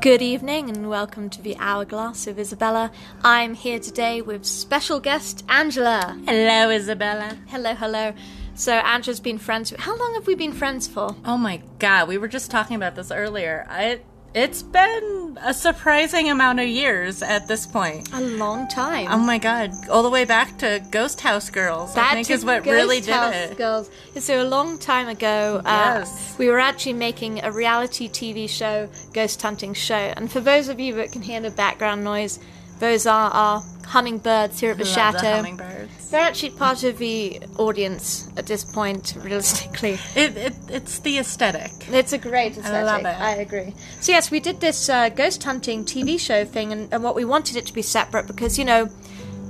Good evening and welcome to the Hourglass of Isabella. I'm here today with special guest Angela. Hello, Isabella. Hello, hello. So Angela's been friends. With, how long have we been friends for? Oh my god, we were just talking about this earlier. I, it's been a surprising amount of years at this point. A long time. Oh my god, all the way back to Ghost House Girls. I think is what Ghost really did House it. Girls. So a long time ago, Yes. uh, we were actually making a reality TV show, ghost hunting show. And for those of you that can hear the background noise, those are our hummingbirds here at the Love chateau. the hummingbirds. They're actually part of the audience at this point, realistically. It, it, it's the aesthetic. It's a great aesthetic. I love it. I agree. So yes, we did this uh, ghost hunting TV show thing, and, and what we wanted it to be separate because you know,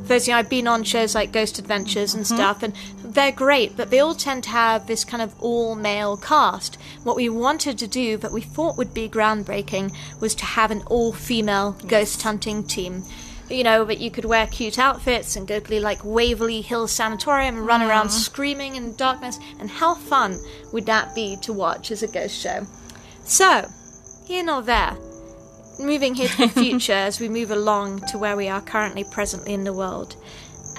first, you know, I've been on shows like Ghost Adventures and mm-hmm. stuff, and they're great, but they all tend to have this kind of all male cast. What we wanted to do, that we thought would be groundbreaking, was to have an all female ghost hunting team. You know, that you could wear cute outfits and go to like Waverly Hills Sanatorium and run around screaming in darkness. And how fun would that be to watch as a ghost show? So, here nor there, moving here to the future as we move along to where we are currently presently in the world.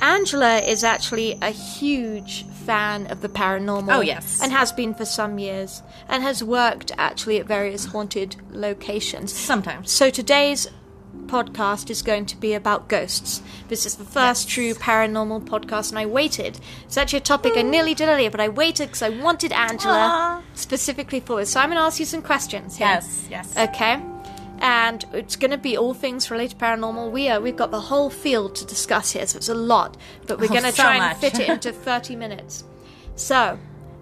Angela is actually a huge fan of the paranormal. Oh, yes. And has been for some years, and has worked actually at various haunted locations. Sometimes. So today's podcast is going to be about ghosts. This is the first true paranormal podcast, and I waited. It's actually a topic I nearly did earlier, but I waited because I wanted Angela Aw. specifically for this. So I'm going to ask you some questions. Here. Yes, yes. Okay. And it's going to be all things related to paranormal. We are, we've got the whole field to discuss here, so it's a lot. But we're Oh, going to so try and fit it into 30 minutes. So,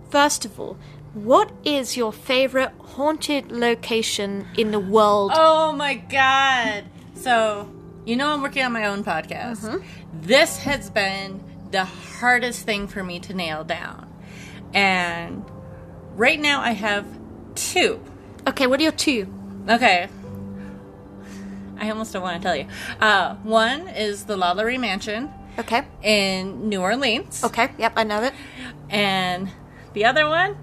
first of all, what is your favorite haunted location in the world? Oh my god. So, you know I'm working on my own podcast. Mm-hmm. This has been the hardest thing for me to nail down. And right now I have two. Okay, what are your two? Okay. I almost don't want to tell you. Uh, one is the Lalaurie Mansion Okay. in New Orleans. Okay, yep, I know it. And the other one,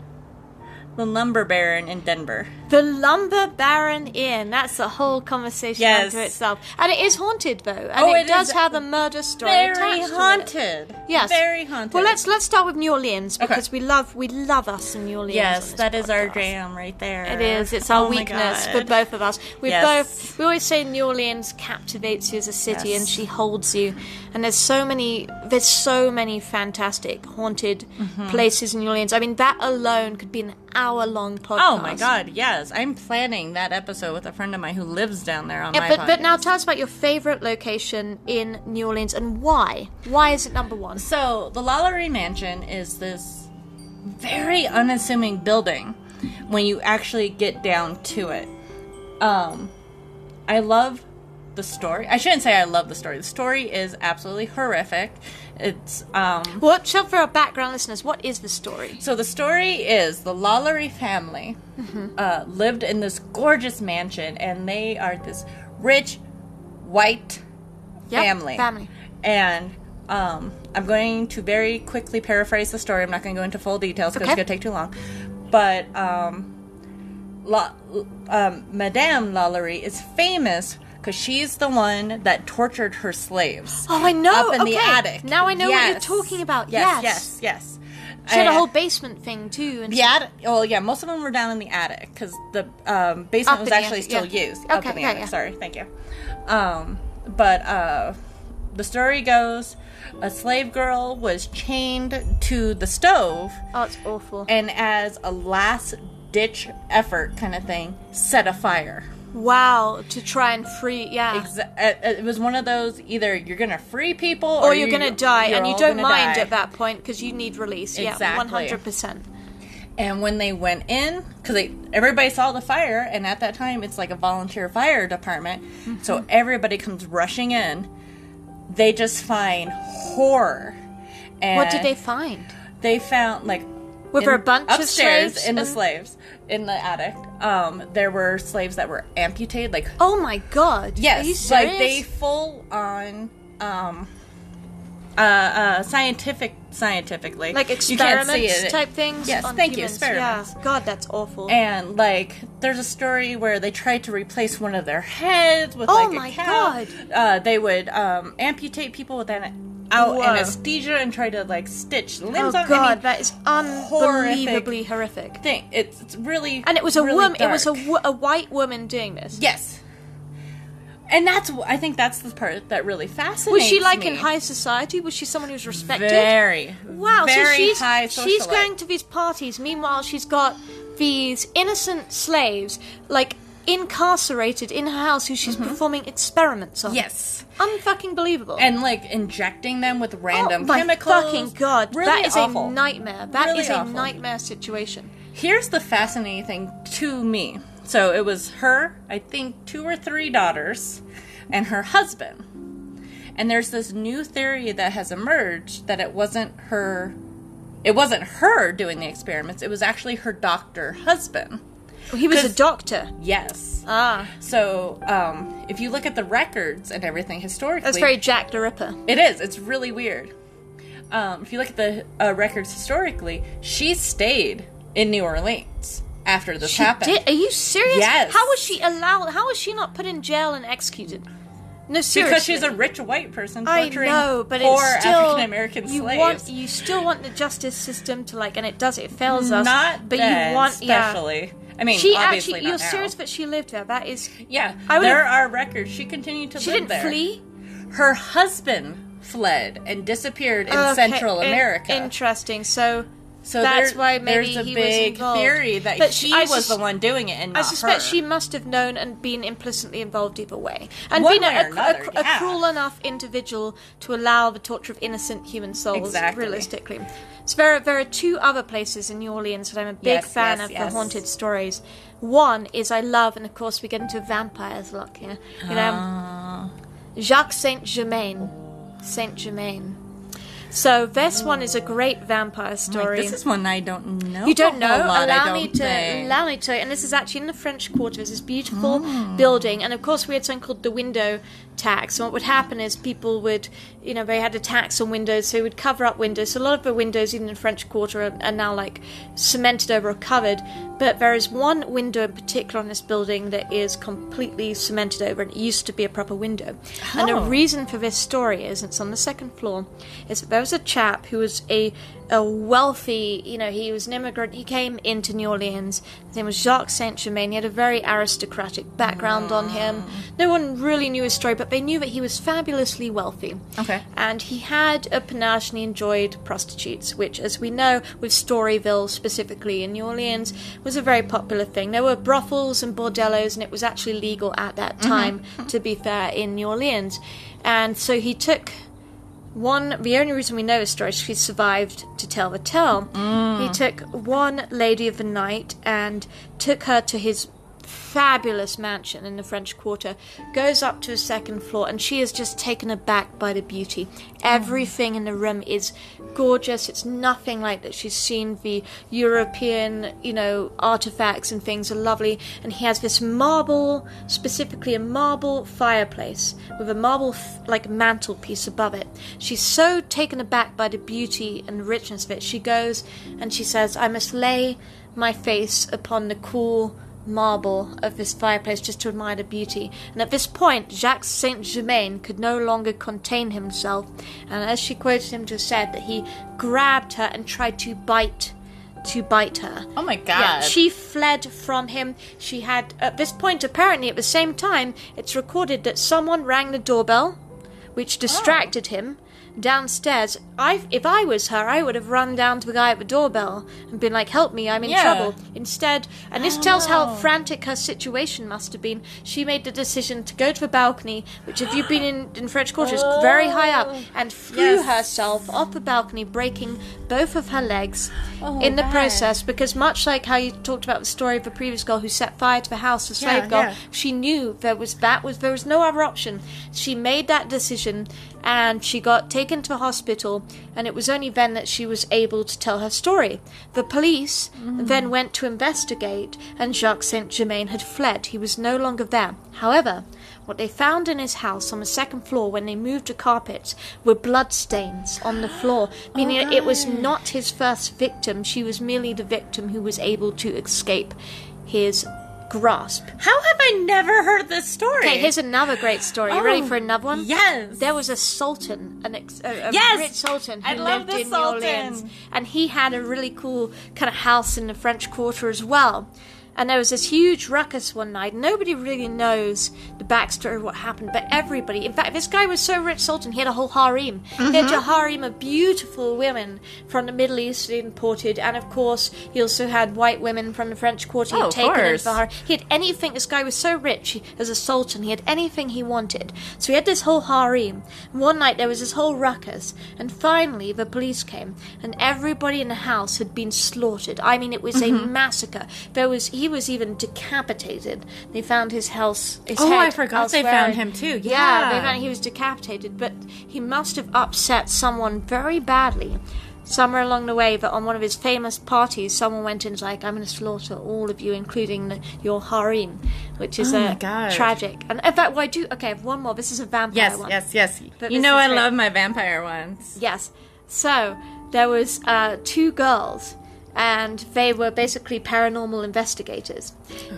the Lumber Baron in Denver. The Lumber Baron Inn. That's a whole conversation Yes. unto itself. And it is haunted, though. And Oh, it, it does have a murder story Very attached to it. haunted. Yes. Very haunted. Well, let's let's start with New Orleans Okay. because we love we love us in New Orleans. Yes, that is our podcast. jam right there. It is. It's our Oh weakness for both of us. We Yes. both. We always say New Orleans captivates you as a city, Yes. and she holds you. And there's so many. There's so many fantastic haunted Mm-hmm. places in New Orleans. I mean, that alone could be an hour-long podcast. Oh my god, yes. I'm planning that episode with a friend of mine who lives down there on Yeah, my but but now tell us about your favorite location in New Orleans and why. Why is it number one? So, the Lalaurie Mansion is this very unassuming building when you actually get down to it. Um, I love the story. I shouldn't say I love the story. The story is absolutely horrific. It's um What? So for our background listeners, what is the story? So the story is the Lalaurie family uh, lived in this gorgeous mansion, and they are this rich white Yep, family. family. And um, I'm going to very quickly paraphrase the story. I'm not going to go into full details because Okay. it's going to take too long. But um, La- um, Madame Lalaurie is famous because she's the one that tortured her slaves. Oh, I know. Up in the Okay. attic. Now I know what you're talking about. Yes, Yes. yes, yes. She had a whole basement thing too. And the attic. Well, yeah, most of them were down in the attic because the um, basement Up was the actually attic, still yeah. used. up Okay, in the yeah, attic. yeah. Sorry, thank you. Um, but uh, the story goes, a slave girl was chained to the stove, oh, it's awful. and as a last ditch effort, kind of thing, set a fire. Wow, to try and free. Yeah. Exa- uh, It was one of those either you're gonna free people or, or, you're you- gonna die, you're and you don't mind die. at that point because you need release. Yeah, Exactly. one hundred percent. And when they went in, because everybody saw the fire, and at that time it's like a volunteer fire department, Mm-hmm. so everybody comes rushing in. They just find horror. And What did they find? They found like Were in- a bunch of upstairs slaves in the slaves in the attic. Um, there were slaves that were amputated, like Oh my god! yes, you like they full on um uh, uh, scientific, scientifically, Like You experiments type things. Yes, thank you, humans. experiments. Yeah. God, that's awful. And like, there's a story where they tried to replace one of their heads with Oh like my a cow. God. Uh, they would um, amputate people with an out Whoa. anesthesia and try to like stitch oh limbs on. I God, that is unbelievably horrific. thing. It's, it's really And it was a really woman. It was a, a white woman doing this. yes. And that's I think that's the part that really fascinates me. Was she like me. in high society? Was she someone who was respected? Very, Wow, very so she's high she's going to these parties. Meanwhile, she's got these innocent slaves like incarcerated in her house who she's performing experiments on. Mm-hmm. Yes. unfucking believable. and like injecting them with random chemicals. oh, my chemicals. fucking god, Really that is awful. a nightmare. That is Really a awful. nightmare situation. Here's the fascinating thing to me. So it was her, I think, two or three daughters, and her husband. And there's this new theory that has emerged that it wasn't her. It wasn't her doing the experiments. It was actually her doctor husband. He was a doctor. Yes. Ah, So um, if you look at the records and everything historically, that's very Jack the Ripper. It is. It's really weird. Um, if you look at the uh, records historically, she stayed in New Orleans after this She happened. did. Are you serious? Yes. How was she allowed? How was she not put in jail and executed? No, seriously. Because she's a rich white person I torturing know, but poor it's still African American you slaves. want you still want the justice system to like, and it does. It fails us. not but you want yeah. I mean, She obviously actually, you're now. serious that she lived there. That is, Yeah, I there are records. She continued to she live didn't there. flee. Her husband fled and disappeared in Okay, Central in- America. interesting. So, so that's there- why maybe there's a he big was involved. theory that But he I was sus- the one doing it and not I suspect her. she must have known and been implicitly involved either way, and One been a- another, a- a yeah. cruel enough individual to allow the torture of innocent human souls. Exactly. Realistically, so there are, there are two other places in New Orleans that I'm a big Yes, fan yes, of yes. for haunted stories. One is I love, and of course we get into vampires a lot here. You know, Ah. Jacques Saint Germain, Saint Germain. So this one is a great vampire Like, story. this is one I don't know. You don't know? lot, allow don't me to think. allow me to. And this is actually in the French Quarter. It's this beautiful hmm. building, and of course we had something called the window tax. And what would happen is people would, you know, they had a tax on windows, so they would cover up windows. So a lot of the windows, even in the French Quarter, are, are now like cemented over or covered. But there is one window in particular on this building that is completely cemented over, and it used to be a proper window. And the Oh. reason for this story is it's on the second floor. Is that there was a chap who was a a wealthy, you know, he was an immigrant. He came into New Orleans. His name was Jacques Saint Germain. He had a very aristocratic background on him. Mm. No one really knew his story, but they knew that he was fabulously wealthy. Okay. And he had a panache and he enjoyed prostitutes, which, as we know, with Storyville specifically in New Orleans, was a very popular thing. There were brothels and bordellos, and it was actually legal at that mm-hmm. time, to be fair, in New Orleans. And so he took one the only reason we know his story is she survived to tell the tale. Mm. He took one lady of the night and took her to his fabulous mansion in the French Quarter, goes up to a second floor, and she is just taken aback by the beauty. Everything in the room is gorgeous. It's nothing like that she's seen. The European, you know, artifacts and things are lovely. And he has this marble, specifically a marble fireplace with a marble like mantelpiece above it. She's so taken aback by the beauty and richness of it. She goes and she says, "I must lay my face upon the cool." Marble of this fireplace just to admire the beauty. And at this point, Jacques Saint Germain could no longer contain himself, and as she quoted him, just said that he grabbed her and tried to bite. To bite her. Oh my god. Yeah, she fled from him. She had, at this point, apparently at the same time, it's recorded that someone rang the doorbell, which oh. distracted him downstairs. I, if I was her, I would have run down to the guy at the doorbell and been like, "Help me, I'm in Yeah. trouble." Instead, and this oh, tells how Oh. frantic her situation must have been. She made the decision to go to the balcony, which, if you've been in, in French Quarter, is very high up, oh. and threw Yes. herself off the balcony, breaking both of her legs Oh, in the God. process. Because much like how you talked about the story of the previous girl who set fire to the house, the slave Yeah, girl, yeah. she knew there was that was there was no other option. She made that decision, and she got taken to hospital, and it was only then that she was able to tell her story. The police mm. then went to investigate, and Jacques Saint Germain had fled. He was no longer there. However, what they found in his house on the second floor when they moved the carpets were bloodstains on the floor, meaning it was not his first victim. She was merely the victim who was able to escape his grasp. How have I never heard this story? Okay, here's another great story. You ready Oh, for another one? Yes. There was a sultan, an ex- a, a Yes! rich sultan who I love lived the in sultan. New Orleans, and he had a really cool kind of house in the French Quarter as well. And there was this huge ruckus one night. Nobody really knows the backstory of what happened, but everybody. In fact, this guy was so rich, Sultan, he had a whole harem. He Mm-hmm. had a harem of beautiful women from the Middle East he imported, and of course, he also had white women from the French Quarter he Oh, had of taken into the harem. He had anything. This guy was so rich he, as a sultan. He had anything he wanted. So he had this whole harem. One night there was this whole ruckus, and finally the police came, and everybody in the house had been slaughtered. I mean, it was a Mm-hmm. massacre. There was he was even decapitated. They found his house. His Oh, I forgot they found him too. Yeah, Yeah. they found he was decapitated, but he must have upset someone very badly. Somewhere along the way, that on one of his famous parties, someone went in and was like, "I'm going to slaughter all of you, including the, your harem," which is Oh uh, God. tragic. And in fact, well, I do. Okay, I have one more. This is a vampire Yes, one. yes, yes. But you know I great. love my vampire ones. Yes. So there was uh, two girls, and they were basically paranormal investigators.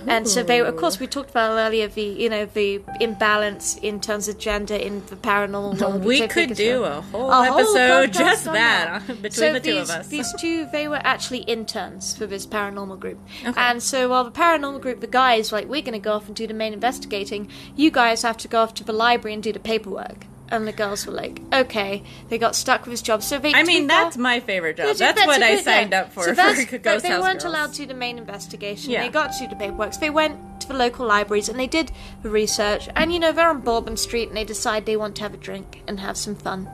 And so they, of course, we talked about earlier the you know the imbalance in terms of gender in the paranormal. world, We could do a- a whole a episode podcast just that between so the two these, of us. These two, they were actually interns for this paranormal group. Okay. And so while the paranormal group, the guys like, we're going to go off and do the main investigating, you guys have to go off to the library and do the paperwork. And the girls were like, okay. They got stuck with this job. So they, I mean, that's my favorite job. that's, That's, what I signed up for So for Ghost they House weren't Girls. allowed to do the main investigation. Yeah. They got to do the paperwork. So they went to the local libraries and they did the research. And you know, they're on Bourbon Street and they decide they want to have a drink and have some fun.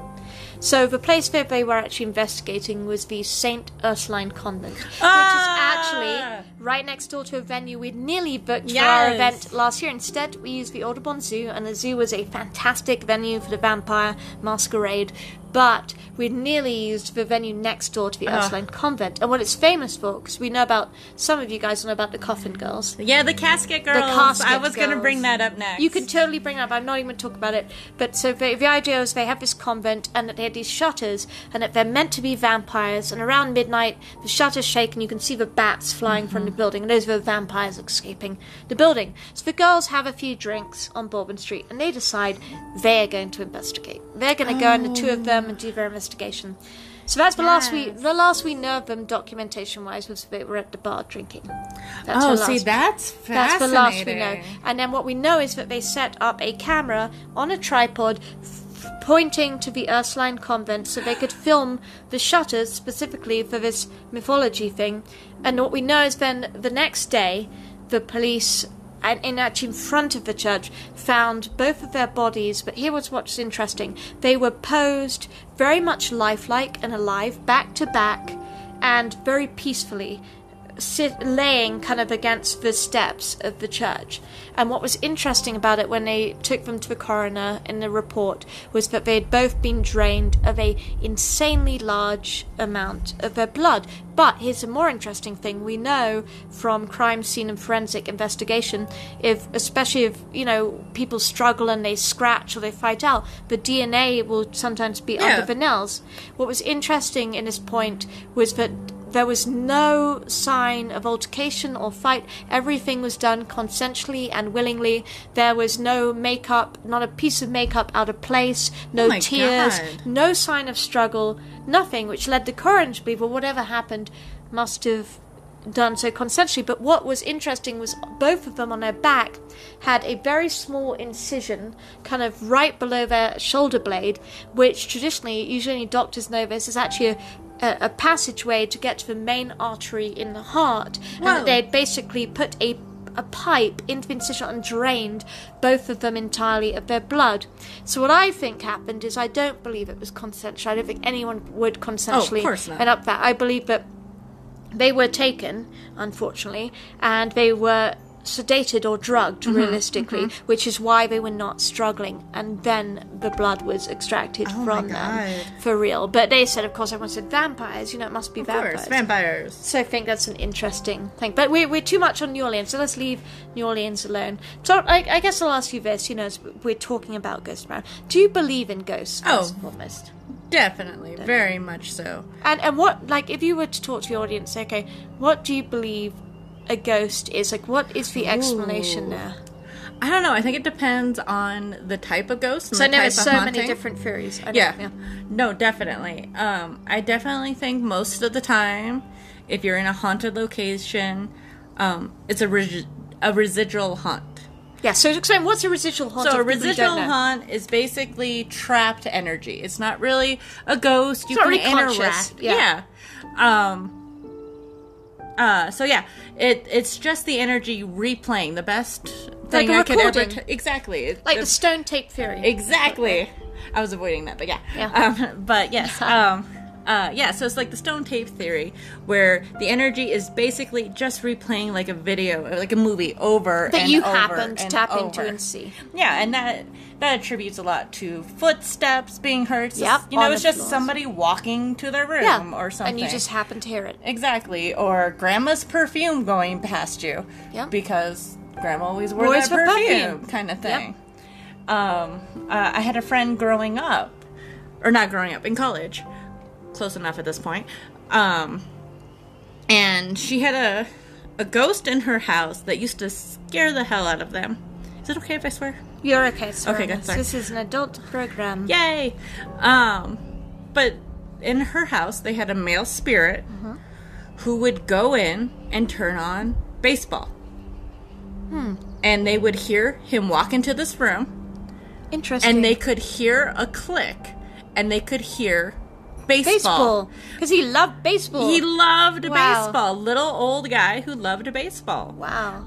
So the place that they were actually investigating was the Saint Ursuline Convent, which Ah! is actually right next door to a venue we'd nearly booked for our event last year. Instead, we used the Audubon Zoo, and the zoo was a fantastic venue for the vampire masquerade. But we'd nearly used the venue next door to the Ah. Ursuline Convent, and what it's famous for, because we know about some of you guys know about the Coffin Girls. Yeah, the casket girls. The casket I was gonna bring that up next. You can totally bring it up. I'm not even going to talk about it. But so the, the idea is they have this convent and that they had these shutters and that they're meant to be vampires. And around midnight, the shutters shake and you can see the bats flying from the building. And those are the vampires escaping the building. So the girls have a few drinks on Bourbon Street and they decide they're going to investigate. They're going to go in the two of them and do their investigation. So that's the last we the last we know of them documentation wise was they were at the bar drinking. That's Oh, the see, that's that's the last we know. And then what we know is that they set up a camera on a tripod pointing to the Ursuline convent so they could film the shutters specifically for this mythology thing. And what we know is then the next day, the police. And in actually in front of the church, found both of their bodies. But here was what's interesting: they were posed very much lifelike and alive, back to back, and very peacefully sit laying kind of against the steps of the church. And what was interesting about it when they took them to the coroner in the report was that they had both been drained of a insanely large amount of their blood. But here's a more interesting thing: we know from crime scene and forensic investigation, if especially if you know people struggle and they scratch or they fight out, the DNA will sometimes be Yeah. under the nails. What was interesting in this point was that there was no sign of altercation or fight. Everything was done consensually and willingly. There was no makeup, not a piece of makeup out of place, no Oh tears, God. no sign of struggle, nothing, which led the coroner to believe, well, whatever happened must have done so consensually. But what was interesting was both of them on their back had a very small incision, kind of right below their shoulder blade, which traditionally, usually doctors know this, is actually a a, a passageway to get to the main artery in the heart, and that they basically put a a pipe into the incision and drained both of them entirely of their blood. So what I think happened is I don't believe it was consensual. I don't think anyone would consensually not. end up that. I believe that they were taken, unfortunately, and they were sedated or drugged, Mm-hmm, realistically, which is why they were not struggling. And then the blood was extracted Oh from them for real. But they said, of course, everyone said vampires. You know, it must be Of vampires. course, vampires. So I think that's an interesting thing. But we're, we're too much on New Orleans, so let's leave New Orleans alone. So I, I guess I'll ask you this, you know, we're talking about ghosts around. Do you believe in ghosts, Oh. almost? Definitely, very much so. And, and what, like, if you were to talk to the audience, say, okay, what do you believe a ghost is? Like, what is the explanation Ooh. there? I don't know. I think it depends on the type of ghost. So I know there's of so haunting. many different theories. I know, Yeah. No, definitely. Um, I definitely think most of the time, if you're in a haunted location, um, it's a resi- a residual haunt. Yeah, so explain what's a residual haunt? So a if people don't residual haunt is basically trapped energy. It's not really a ghost. You not can really interact. yeah. Yeah. Um. Uh. So yeah, it it's just the energy replaying. The best thing a I could ever recording. t- exactly. It- Like the it's- stone tape theory. Exactly. I was avoiding that, but yeah. Yeah. Um, but yes. Um, uh, yeah. So it's like the stone tape theory, where the energy is basically just replaying like a video, like a movie, over that and you over happen to tap into and see. Yeah, and that that attributes a lot to footsteps being heard. It's Yep, you know, it's just floors. somebody walking to their room Yeah, or something. and you just happen to hear it. exactly, or grandma's perfume going past you. Yep. because grandma always wore Always that perfume, perfume. kind of thing. Um, uh, I had a friend growing up, or not growing up in college, close enough at this point. Um, and she had a a ghost in her house that used to scare the hell out of them. Is it okay if I swear? You're okay, sorry. Okay, good, sorry. This is an adult program. Yay! Um, but in her house, they had a male spirit Mm-hmm. who would go in and turn on baseball. Hmm. And they would hear him walk into this room, Interesting. and they could hear a click, and they could hear baseball. baseball because he loved baseball. He loved Wow. baseball. Little old guy who loved baseball. wow.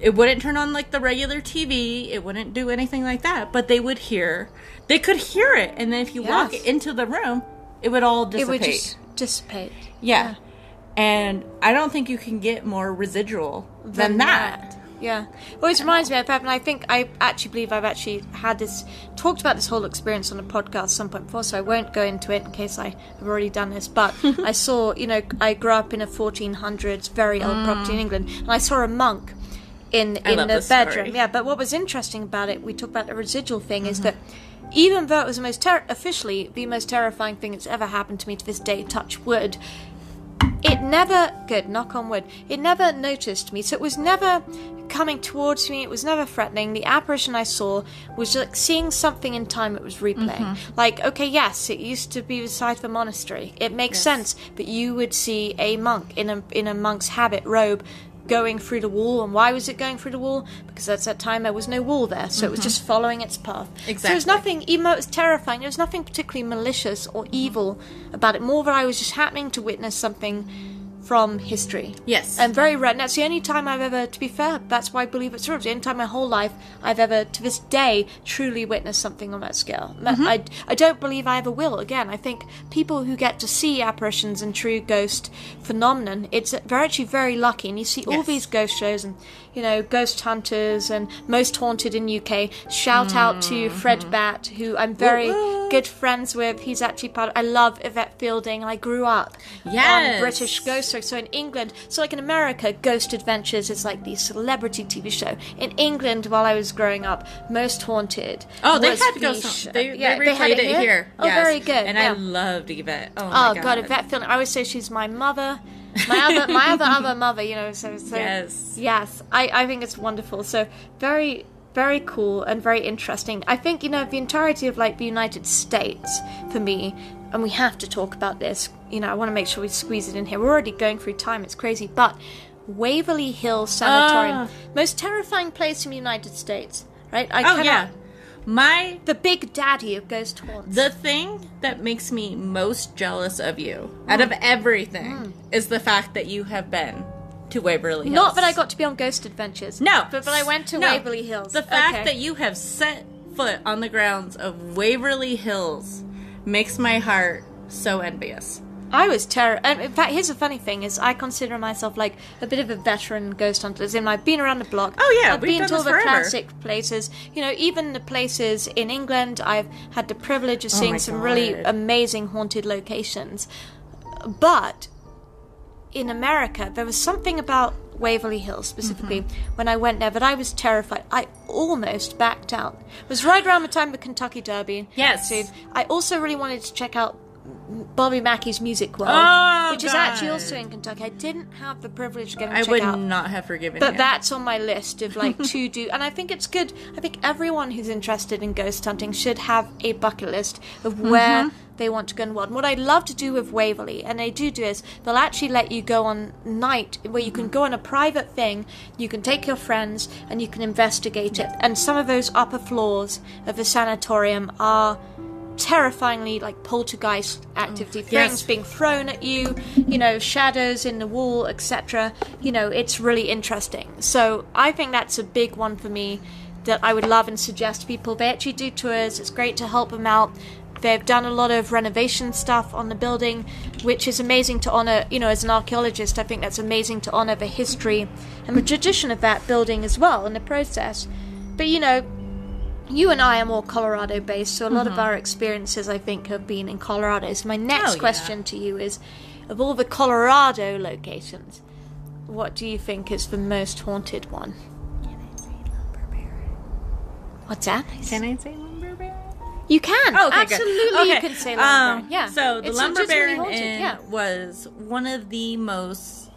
It wouldn't turn on like the regular TV. It wouldn't do anything like that. But they would hear. They could hear it, and then if you walk into the room, it would all It dissipate. would just dissipate. yeah. And I don't think you can get more residual than, that. Yeah. Always reminds me of that, and I think I actually believe I've actually had this talked about this whole experience on a podcast at some point before, so I won't go into it in case I have already done this. But I saw, you know, I grew up in a 1400s very old property in mm. England, and I saw a monk in I in the this story. bedroom. Yeah, but what was interesting about it, we talked about the residual thing, is that mm-hmm. even though it was the most ter- officially the most terrifying thing that's ever happened to me to this day, touch wood, it never good knock on wood it never noticed me so it was never coming towards me it was never threatening. The apparition i saw was like seeing something in time it was replaying. Mm-hmm. Like okay yes it used to be beside the site of a monastery. It makes sense but you would see a monk in a in a monk's habit robe going through the wall. And why was it going through the wall? Because at that time there was no wall there. So it was mm-hmm. just following its path. So there was nothing even though it was terrifying there was nothing particularly malicious or evil about it. More that i was just happening to witness something from history. Yes. and very rare. And that's the only time i've ever to be fair that's why i believe it's it's the only time in my whole life i've ever to this day truly witnessed something on that scale. Ma- mm-hmm. I, I don't believe i ever will. Again i think people who get to see apparitions and true ghost phenomenon it's they're actually very lucky. And you see all Yes. these ghost shows and you know ghost hunters and most haunted in uk shout out to mm-hmm. fred bat who i'm very Woo woo. good friends with he's actually part i love yvette fielding i grew up Yes. on british ghost shows so in england so like in america ghost adventures is like the celebrity tv show in england while i was growing up most haunted Oh, they had Ghost show- They, yeah, they had replayed it here. oh yes. very good And yeah. I loved Yvette. Oh, Oh my god, god. Yvette Fielding. I always say she's my mother, my other, my other other mother. You know, so, so Yes. yes. I I think it's wonderful. So very very cool and very interesting. I think you know the entirety of like the United States for me, and we have to talk about this. You know, I want to make sure we squeeze it in here. We're already going through time; it's crazy, but Waverly Hill Sanatorium, Ah. most terrifying place in the United States, right? I Oh cannot- yeah. My the big daddy of ghost haunts. the thing that makes me most jealous of you out of mm. everything mm. is the fact that you have been to Waverly Hills. Not that I got to be on Ghost Adventures. No, but, but I went to no. Waverly Hills. The fact Okay. that you have set foot on the grounds of Waverly Hills makes my heart so envious. I was terrified. In fact, here's the funny thing: is I consider myself like a bit of a veteran ghost hunter. As in, I've been around the block. Oh, yeah, I've been to all the classic places. You know, even the places in England. I've had the privilege of Oh seeing my some really amazing haunted locations. But in America, there was something about Waverly Hills specifically Mm-hmm. when I went there that I was terrified. I almost backed out. It was right around the time of the Kentucky Derby. Yes. I also really wanted to check out Bobby Mackey's Music World, Oh, which is actually also in Kentucky. I didn't have the privilege of getting to I would out. not have forgiven But that's on my list of like to do, and I think it's good. I think everyone who's interested in ghost hunting should have a bucket list of where Mm-hmm. they want to go and what. And what I love to do with Waverly, and they do do is they'll actually let you go on night where you can go on a private thing. You can take your friends and you can investigate it. And some of those upper floors of the sanatorium are terrifyingly like poltergeist activity. Mm. Things yes. being thrown at you you know shadows in the wall etc you know it's really interesting. So i think that's a big one for me that i would love and suggest people. They actually do tours. It's great to help them out. They've done a lot of renovation stuff on the building which is amazing to honor. You know as an archaeologist i think that's amazing to honor the history and the tradition of that building as well in the process. But you know you and I are more Colorado based, so a lot of our experiences, I think, have been in Colorado. So, my next Mm-hmm. Oh, yeah. question to you is of all the Colorado locations, what do you think is the most haunted one? Can I say Lumber Baron? What's that? Can I say lumber baron? You can. Oh, okay, Absolutely, good. you can say lumber. um, yeah. So the It's lumber legitimately baron haunted, Inn yeah. was one of the most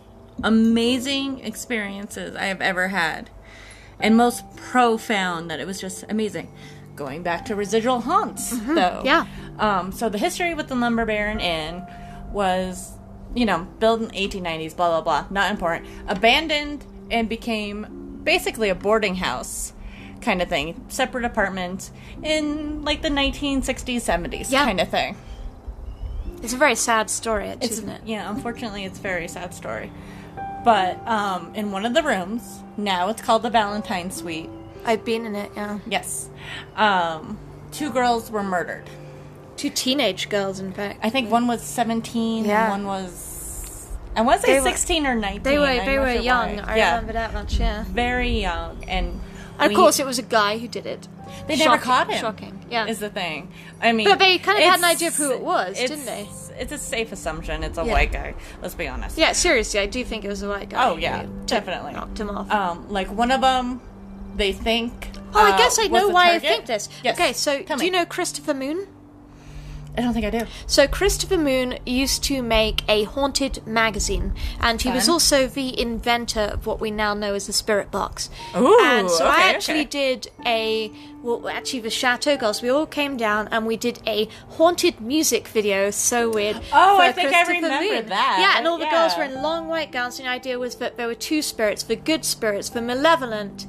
amazing experiences I have ever had, and most profound. That it was just amazing. Going back to residual haunts, though. Mm-hmm. yeah. Um, so the history with the lumber baron inn was, you know, built in 1890s. Blah blah blah. Not important. Abandoned and became basically a boarding house kind of thing separate apartments in like the 1960s 70s Yeah. kind of thing It's a very sad story, it's isn't it? yeah unfortunately it's a very sad story but um in one of the rooms now it's called the valentine suite I've been in it, yeah. yes um two girls were murdered Two teenage girls, in fact. i think one was 17 Yeah. and one was i want to say They were- 16 or 19 They were they were young. why. I yeah remember that much. Yeah. very young and And of course, it was a guy who did it. They never caught him. Shocking. Yeah. is the thing. I mean, But they kind of had an idea of who it was, didn't they? It's a safe assumption. It's a Yeah. white guy. Let's be honest. yeah, seriously, I do think it was a white guy. Oh yeah, definitely. knocked him off. Um, like one of them, they think. oh, I uh, guess I know why target. I think this. Yes. Okay, so Tell do me. you know Christopher Moon? I don't think I do. So Christopher Moon used to make a haunted magazine, and he was also the inventor of what we now know as the Spirit Box. Ooh, and so I actually okay. did a well, actually the Chateau Girls. We all came down and we did a haunted music video. So weird. Oh, I think I remember Moon. that. Yeah, and all the girls were in long white gowns. And the idea was that there were two spirits: the good spirits, the malevolent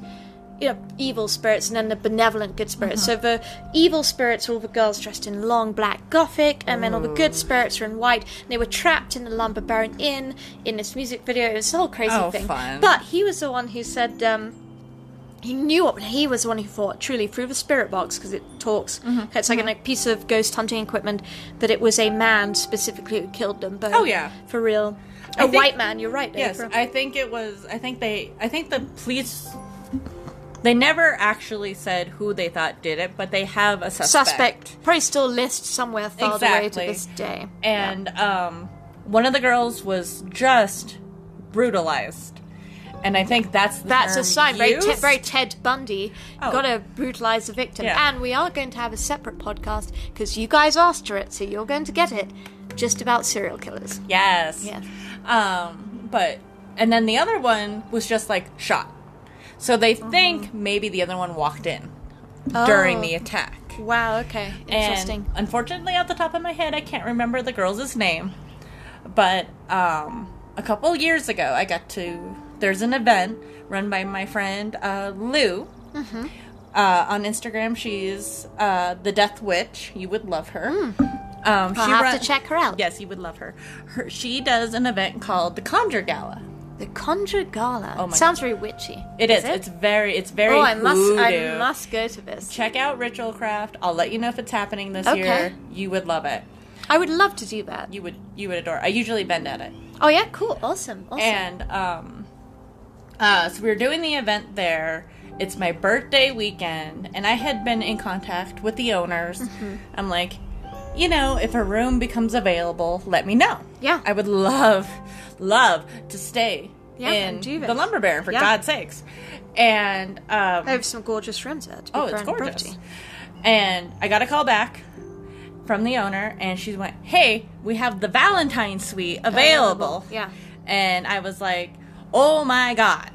you know, evil spirits and then the benevolent good spirits. Uh-huh. So the evil spirits were all the girls dressed in long black gothic, and then all the good spirits were in white. And they were trapped in the Lumber Baron Inn in this music video. It was a whole crazy Oh, thing. fun. But he was the one who said, um, he knew what he was the one who thought truly through the spirit box because it talks. Mm-hmm. It's like a piece of ghost hunting equipment that it was a man specifically who killed them. But Oh, yeah. for real, I a think- white man. You're right. Yes, for- I think it was. I think they. I think the police. They never actually said who they thought did it, but they have a suspect. suspect probably still list somewhere filed away to this day. and um, one of the girls was just brutalized, and I think that's the That's a sign. Very, te- very Ted Bundy. Oh. Gotta brutalize the victim. Yeah. And we are going to have a separate podcast because you guys asked for it, so you're going to get it. Just about serial killers. yes, Yeah. Um, but and then the other one was just like shot, so they think maybe the other one walked in during Oh. the attack. Wow. Okay. Interesting. And unfortunately, off the top of my head, I can't remember the girl's name. But um, a couple years ago, I got to. There's an event run by my friend uh, Lou. Mm-hmm. Uh, on Instagram, she's uh, the Death Witch. You would love her. Um, Hmm. I'll have run- to check her out. Yes, you would love her. her. She does an event called the Conjure Gala. The Conjure Gala. Oh my Sounds very witchy. It is. it? It's very. It's very. oh, I must. I must go to this. check out Ritual Craft. I'll let you know if it's happening this Okay. year. You would love it. I would love to do that. You would you would adore. I usually bend at it. Oh yeah, cool, awesome, awesome. And um, uh, so we were doing the event there. It's my birthday weekend, and I had been in contact with the owners. Mm-hmm. I'm like, you know, if a room becomes available, let me know. Yeah. I would love, love to stay Yeah, in the. Lumber Baron for Yeah. God's sakes. And um, I have some gorgeous rooms there. To be Oh, it's gorgeous. property. And I got a call back from the owner, and she went, "Hey, we have the Valentine suite available." Yeah. And I was like, "Oh my god!"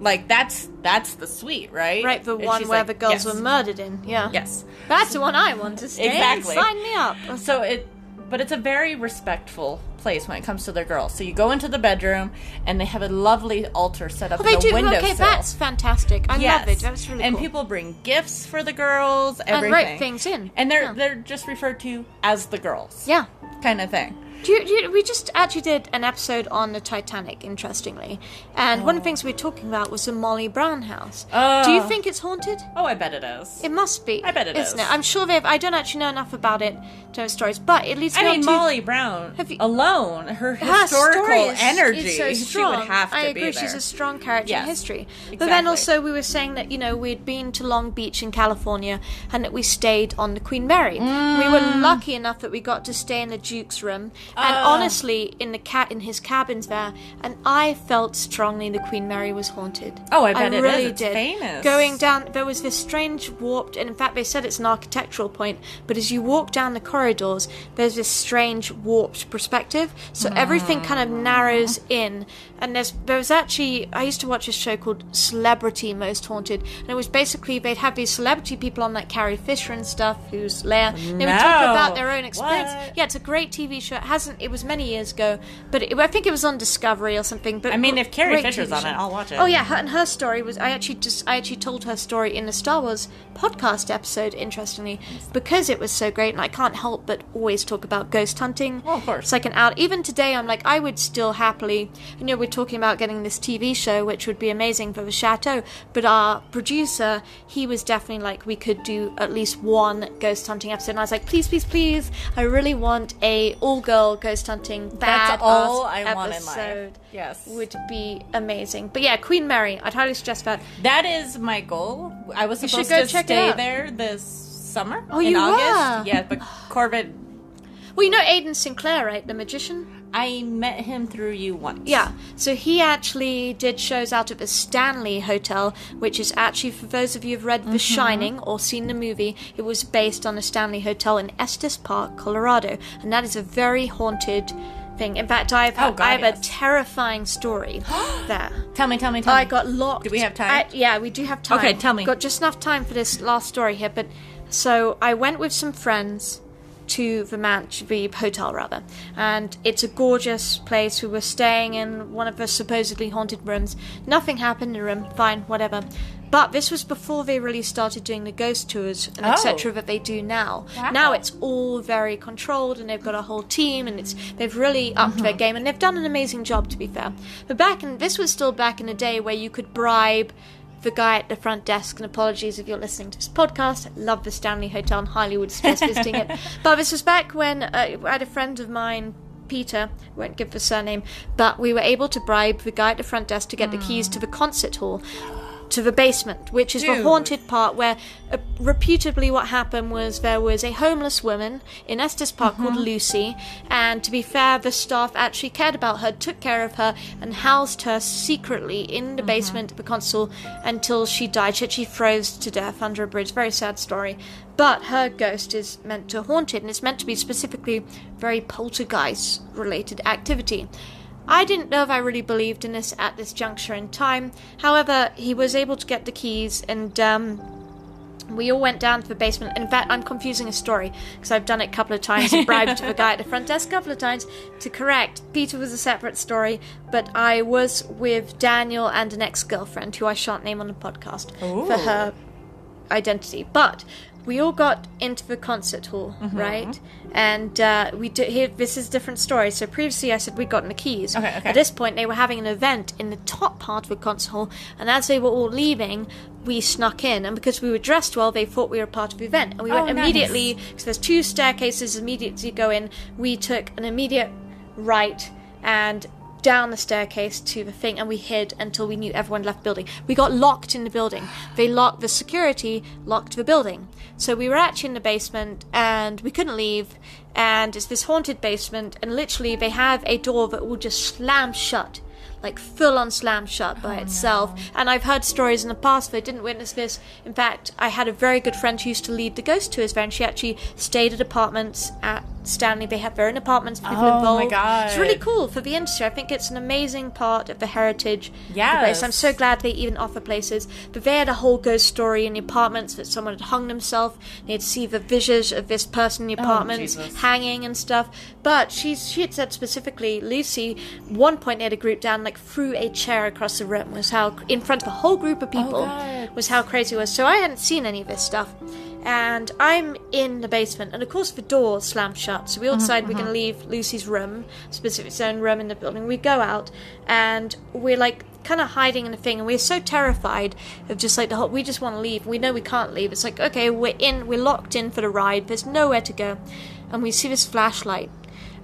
Like that's that's the suite, right? Right, the And one where like, the girls "Yes." were murdered in. Yeah. Yes. That's the one I want to stay. Exactly. Sign me up. So it, but it's a very respectful place when it comes to their girls. So you go into the bedroom, and they have a lovely altar set up Oh, in they the do. windowsill. Okay, that's fantastic. I Yes. love it. That's really and cool. people bring gifts for the girls, and everything. write things in. And they're yeah. they're just referred to as the girls. yeah. Kind of thing. Do you, do you, we just actually did an episode on the Titanic, interestingly, and one of the things we were talking about was the Molly Brown house. do you Oh. think it's haunted? Oh, I bet it is. It must be. I bet it isn't is. it? I'm sure they've. I don't actually know enough about it to know stories, but it leads me I mean, to Molly Brown you- alone, her her historical is- energy, so she would have to I be agree. there. She's a strong character in Yes, history. But then also we were saying that you know we'd been to Long Beach in California and that we stayed on the Queen Mary. We were Mm. lucky enough that we got to stay in the Duke's room, and Ah. honestly, in the cat in his cabins there, and I felt strongly the Queen Mary was haunted. Oh, I bet it is. really It's did. famous. Going down, there was this strange warped, and in fact, they said it's an architectural point. But as you walk down the corridors, there's this strange warped perspective, so everything kind of narrows in. And there's there was actually I used to watch a show called Celebrity Most Haunted, and it was basically they'd have these celebrity people on like Carrie Fisher and stuff, who's Leia. They would talk about their own experience. What? Yeah, it's a great TV show. It hasn't. It was many years ago, but it, I think it was on Discovery or something. But I mean, if Carrie Fisher's on it, I'll watch it. Oh yeah, her, and her story was I actually just I actually told her story in the Star Wars podcast episode. Interestingly, because it was so great, and I can't help but always talk about ghost hunting. Well, of course. It's like an out. Even today, I'm like I would still happily. You know, we're talking about getting this TV show, which would be amazing for the chateau. But our producer, he was definitely like we could do at least one ghost hunting episode. And I was like, please, please, please, I really want a all girl ghost hunting. That's all I want in life. Yes. would be amazing. But yeah, Queen Mary, I'd highly suggest that. That is my goal. I was supposed to stay there this summer. Oh, in you August. were? Yeah, but Corbett, Well, you know Aiden Sinclair, right? The magician? I met him through you once. Yeah. So he actually did shows out of the Stanley Hotel, which is actually, for those of you who've read The mm-hmm. Shining or seen the movie, it was based on the Stanley Hotel in Estes Park, Colorado. And that is a very haunted thing. In fact, I've, Oh, God, I have a yes. terrifying story there. Tell me, tell me, tell I me. I got locked. Do we have time? Yeah, we do have time. Okay, tell me. Got just enough time for this last story here, but so I went with some friends to the manch, the hotel rather, and it's a gorgeous place. We were staying in one of the supposedly haunted rooms. Nothing happened in the room. Fine, whatever. But this was before they really started doing the ghost tours and Oh. etc. that they do now. Wow. Now it's all very controlled, and they've got a whole team, and it's they've really upped their mm-hmm. game, and they've done an amazing job, to be fair. But back in this was still back in the day where you could bribe the guy at the front desk. And apologies if you're listening to this podcast. I love the Stanley Hotel, in Hollywood, suggest visiting it. But this was back when uh, I had a friend of mine. Peter, won't give the surname, but we were able to bribe the guy at the front desk to get the keys to the concert hall to the basement, which is the haunted part where uh, reputably what happened was there was a homeless woman in Estes Park called Lucy, and to be fair, the staff actually cared about her, took care of her, and housed her secretly in the basement of the console until she died. She actually froze to death under a bridge. Very sad story. But her ghost is meant to haunt it, and it's meant to be specifically very poltergeist related activity. I didn't know if I really believed in this at this juncture in time. However, he was able to get the keys, and um, we all went down to the basement. In fact, I'm confusing a story because I've done it a couple of times and bribed the guy at the front desk a couple of times to correct. Peter was a separate story, but I was with Daniel and an ex girlfriend who I shan't name on the podcast for her identity. But we all got into the concert hall, Mm-hmm. right? And uh, we do here. This is a different story. So previously, I said we'd gotten the keys. Okay, okay. At this point, they were having an event in the top part of the concert hall, and as they were all leaving, we snuck in. And because we were dressed well, they thought we were part of the event, and we Oh, went nice. immediately. So there's two staircases immediately go in. We took an immediate right and down the staircase to the thing and we hid until we knew everyone left the building. We got locked in the building. They locked the security locked the building. So we were actually in the basement and we couldn't leave and it's this haunted basement and literally they have a door that will just slam shut. Like full on slam shut by oh, itself. And I've heard stories in the past that didn't witness this. In fact, I had a very good friend who used to lead the ghost tours there and she actually stayed at apartments at Stanley. They have their own apartments, people Oh my involved. It's really cool for the industry. I think it's an amazing part of the heritage place. I'm so glad they even offer places. But they had a whole ghost story in the apartments that someone had hung themselves. They'd see the visions of this person in the oh, apartments Jesus. hanging and stuff. But she's she had said specifically, Lucy, one point they had a group down like threw a chair across the room was how in front of a whole group of oh, people God. was how crazy it was. So I hadn't seen any of this stuff. And I'm in the basement, and of course the door slammed shut. So we all decide we're going to leave Lucy's room, specific zone room in the building. We go out, and we're like kind of hiding in the thing, and we're so terrified of just like the whole. We just want to leave. We know we can't leave. It's like okay, we're in, we're locked in for the ride. There's nowhere to go, and we see this flashlight,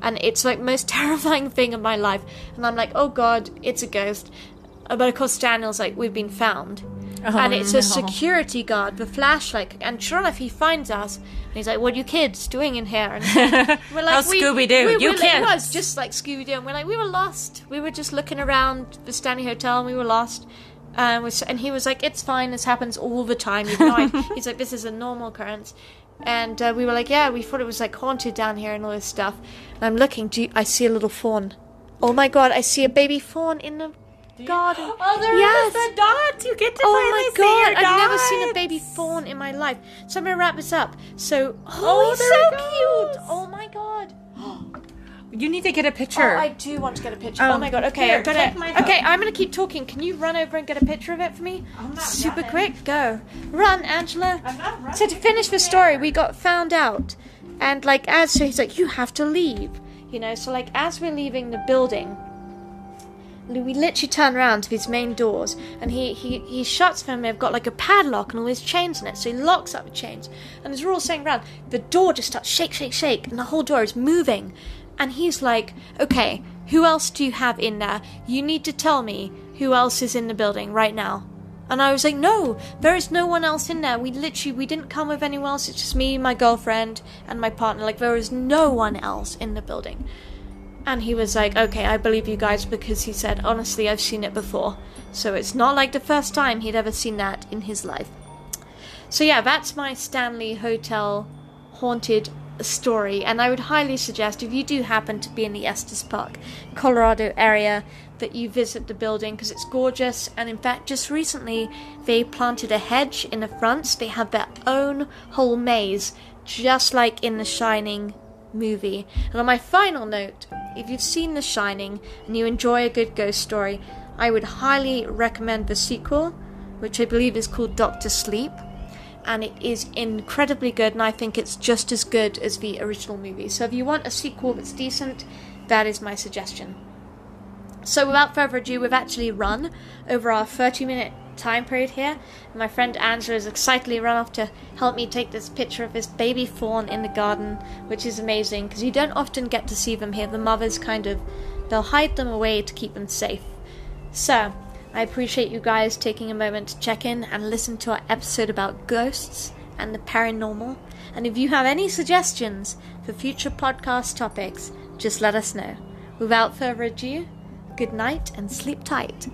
and it's like most terrifying thing of my life. And I'm like, oh god, it's a ghost. Uh, But of course, Daniel's like, we've been found. And it's no. a security guard, the flashlight. And sure enough, he finds us. And he's like, what are you kids doing in here? And we're like, How Scooby-Doo, we- you we- It kids. was just like Scooby Doo. And we're like, we were lost. We were just looking around the Stanley Hotel and we were lost. And, and he was like, it's fine. This happens all the time. You know, I- he's like, this is a normal occurrence. And uh, we were like, yeah, we thought it was like haunted down here and all this stuff. And I'm looking, do you, I see a little fawn. Oh my god, I see a baby fawn in the garden. Oh, there yes. is the dots. You get to Oh finally my god, I've never seen a baby fawn in my life. So I'm gonna wrap this up. So, oh, Oh, so cute. Oh my god. You need to get a Oh, picture. I do want to get a picture. Um, oh my god. Okay, here, I'm gonna. take my phone. Okay, I'm gonna keep talking. Can you run over and get a picture of it for me? Super running. quick. Go. Run, Angela. So to finish the story, we got found out, and like as so he's like, you have to leave. You know. So like as we're leaving the building. We literally turn around to these main doors, and he, he, he shuts them. They've got like a padlock and all these chains in it, so he locks up the chains. And as we're all saying around, the door just starts shake, shake, shake, and the whole door is moving. And he's like, "Okay, who else do you have in there? You need to tell me who else is in the building right now." And I was like, "No, there is no one else in there. We literally we didn't come with anyone else. It's just me, my girlfriend, and my partner. Like there is no one else in the building." And he was like, okay, I believe you guys because he said, honestly, I've seen it before. So it's not like the first time he'd ever seen that in his life. So yeah, that's my Stanley Hotel haunted story. And I would highly suggest if you do happen to be in the Estes Park, Colorado area, that you visit the building because it's gorgeous. And in fact, just recently they planted a hedge in the front. So they have their own whole maze, just like in The Shining movie. And on my final note, if you've seen The Shining and you enjoy a good ghost story, I would highly recommend the sequel, which I believe is called Doctor Sleep. And it is incredibly good, and I think it's just as good as the original movie. So if you want a sequel that's decent, that is my suggestion. So without further ado, we've actually run over our 30 minute time period here. And My friend Angela has excitedly run off to help me take this picture of this baby fawn in the garden, which is amazing because you don't often get to see them here. The mothers kind of they'll hide them away to keep them safe. So, I appreciate you guys taking a moment to check in and listen to our episode about ghosts and the paranormal. And if you have any suggestions for future podcast topics, just let us know. Without further ado, good night and sleep tight.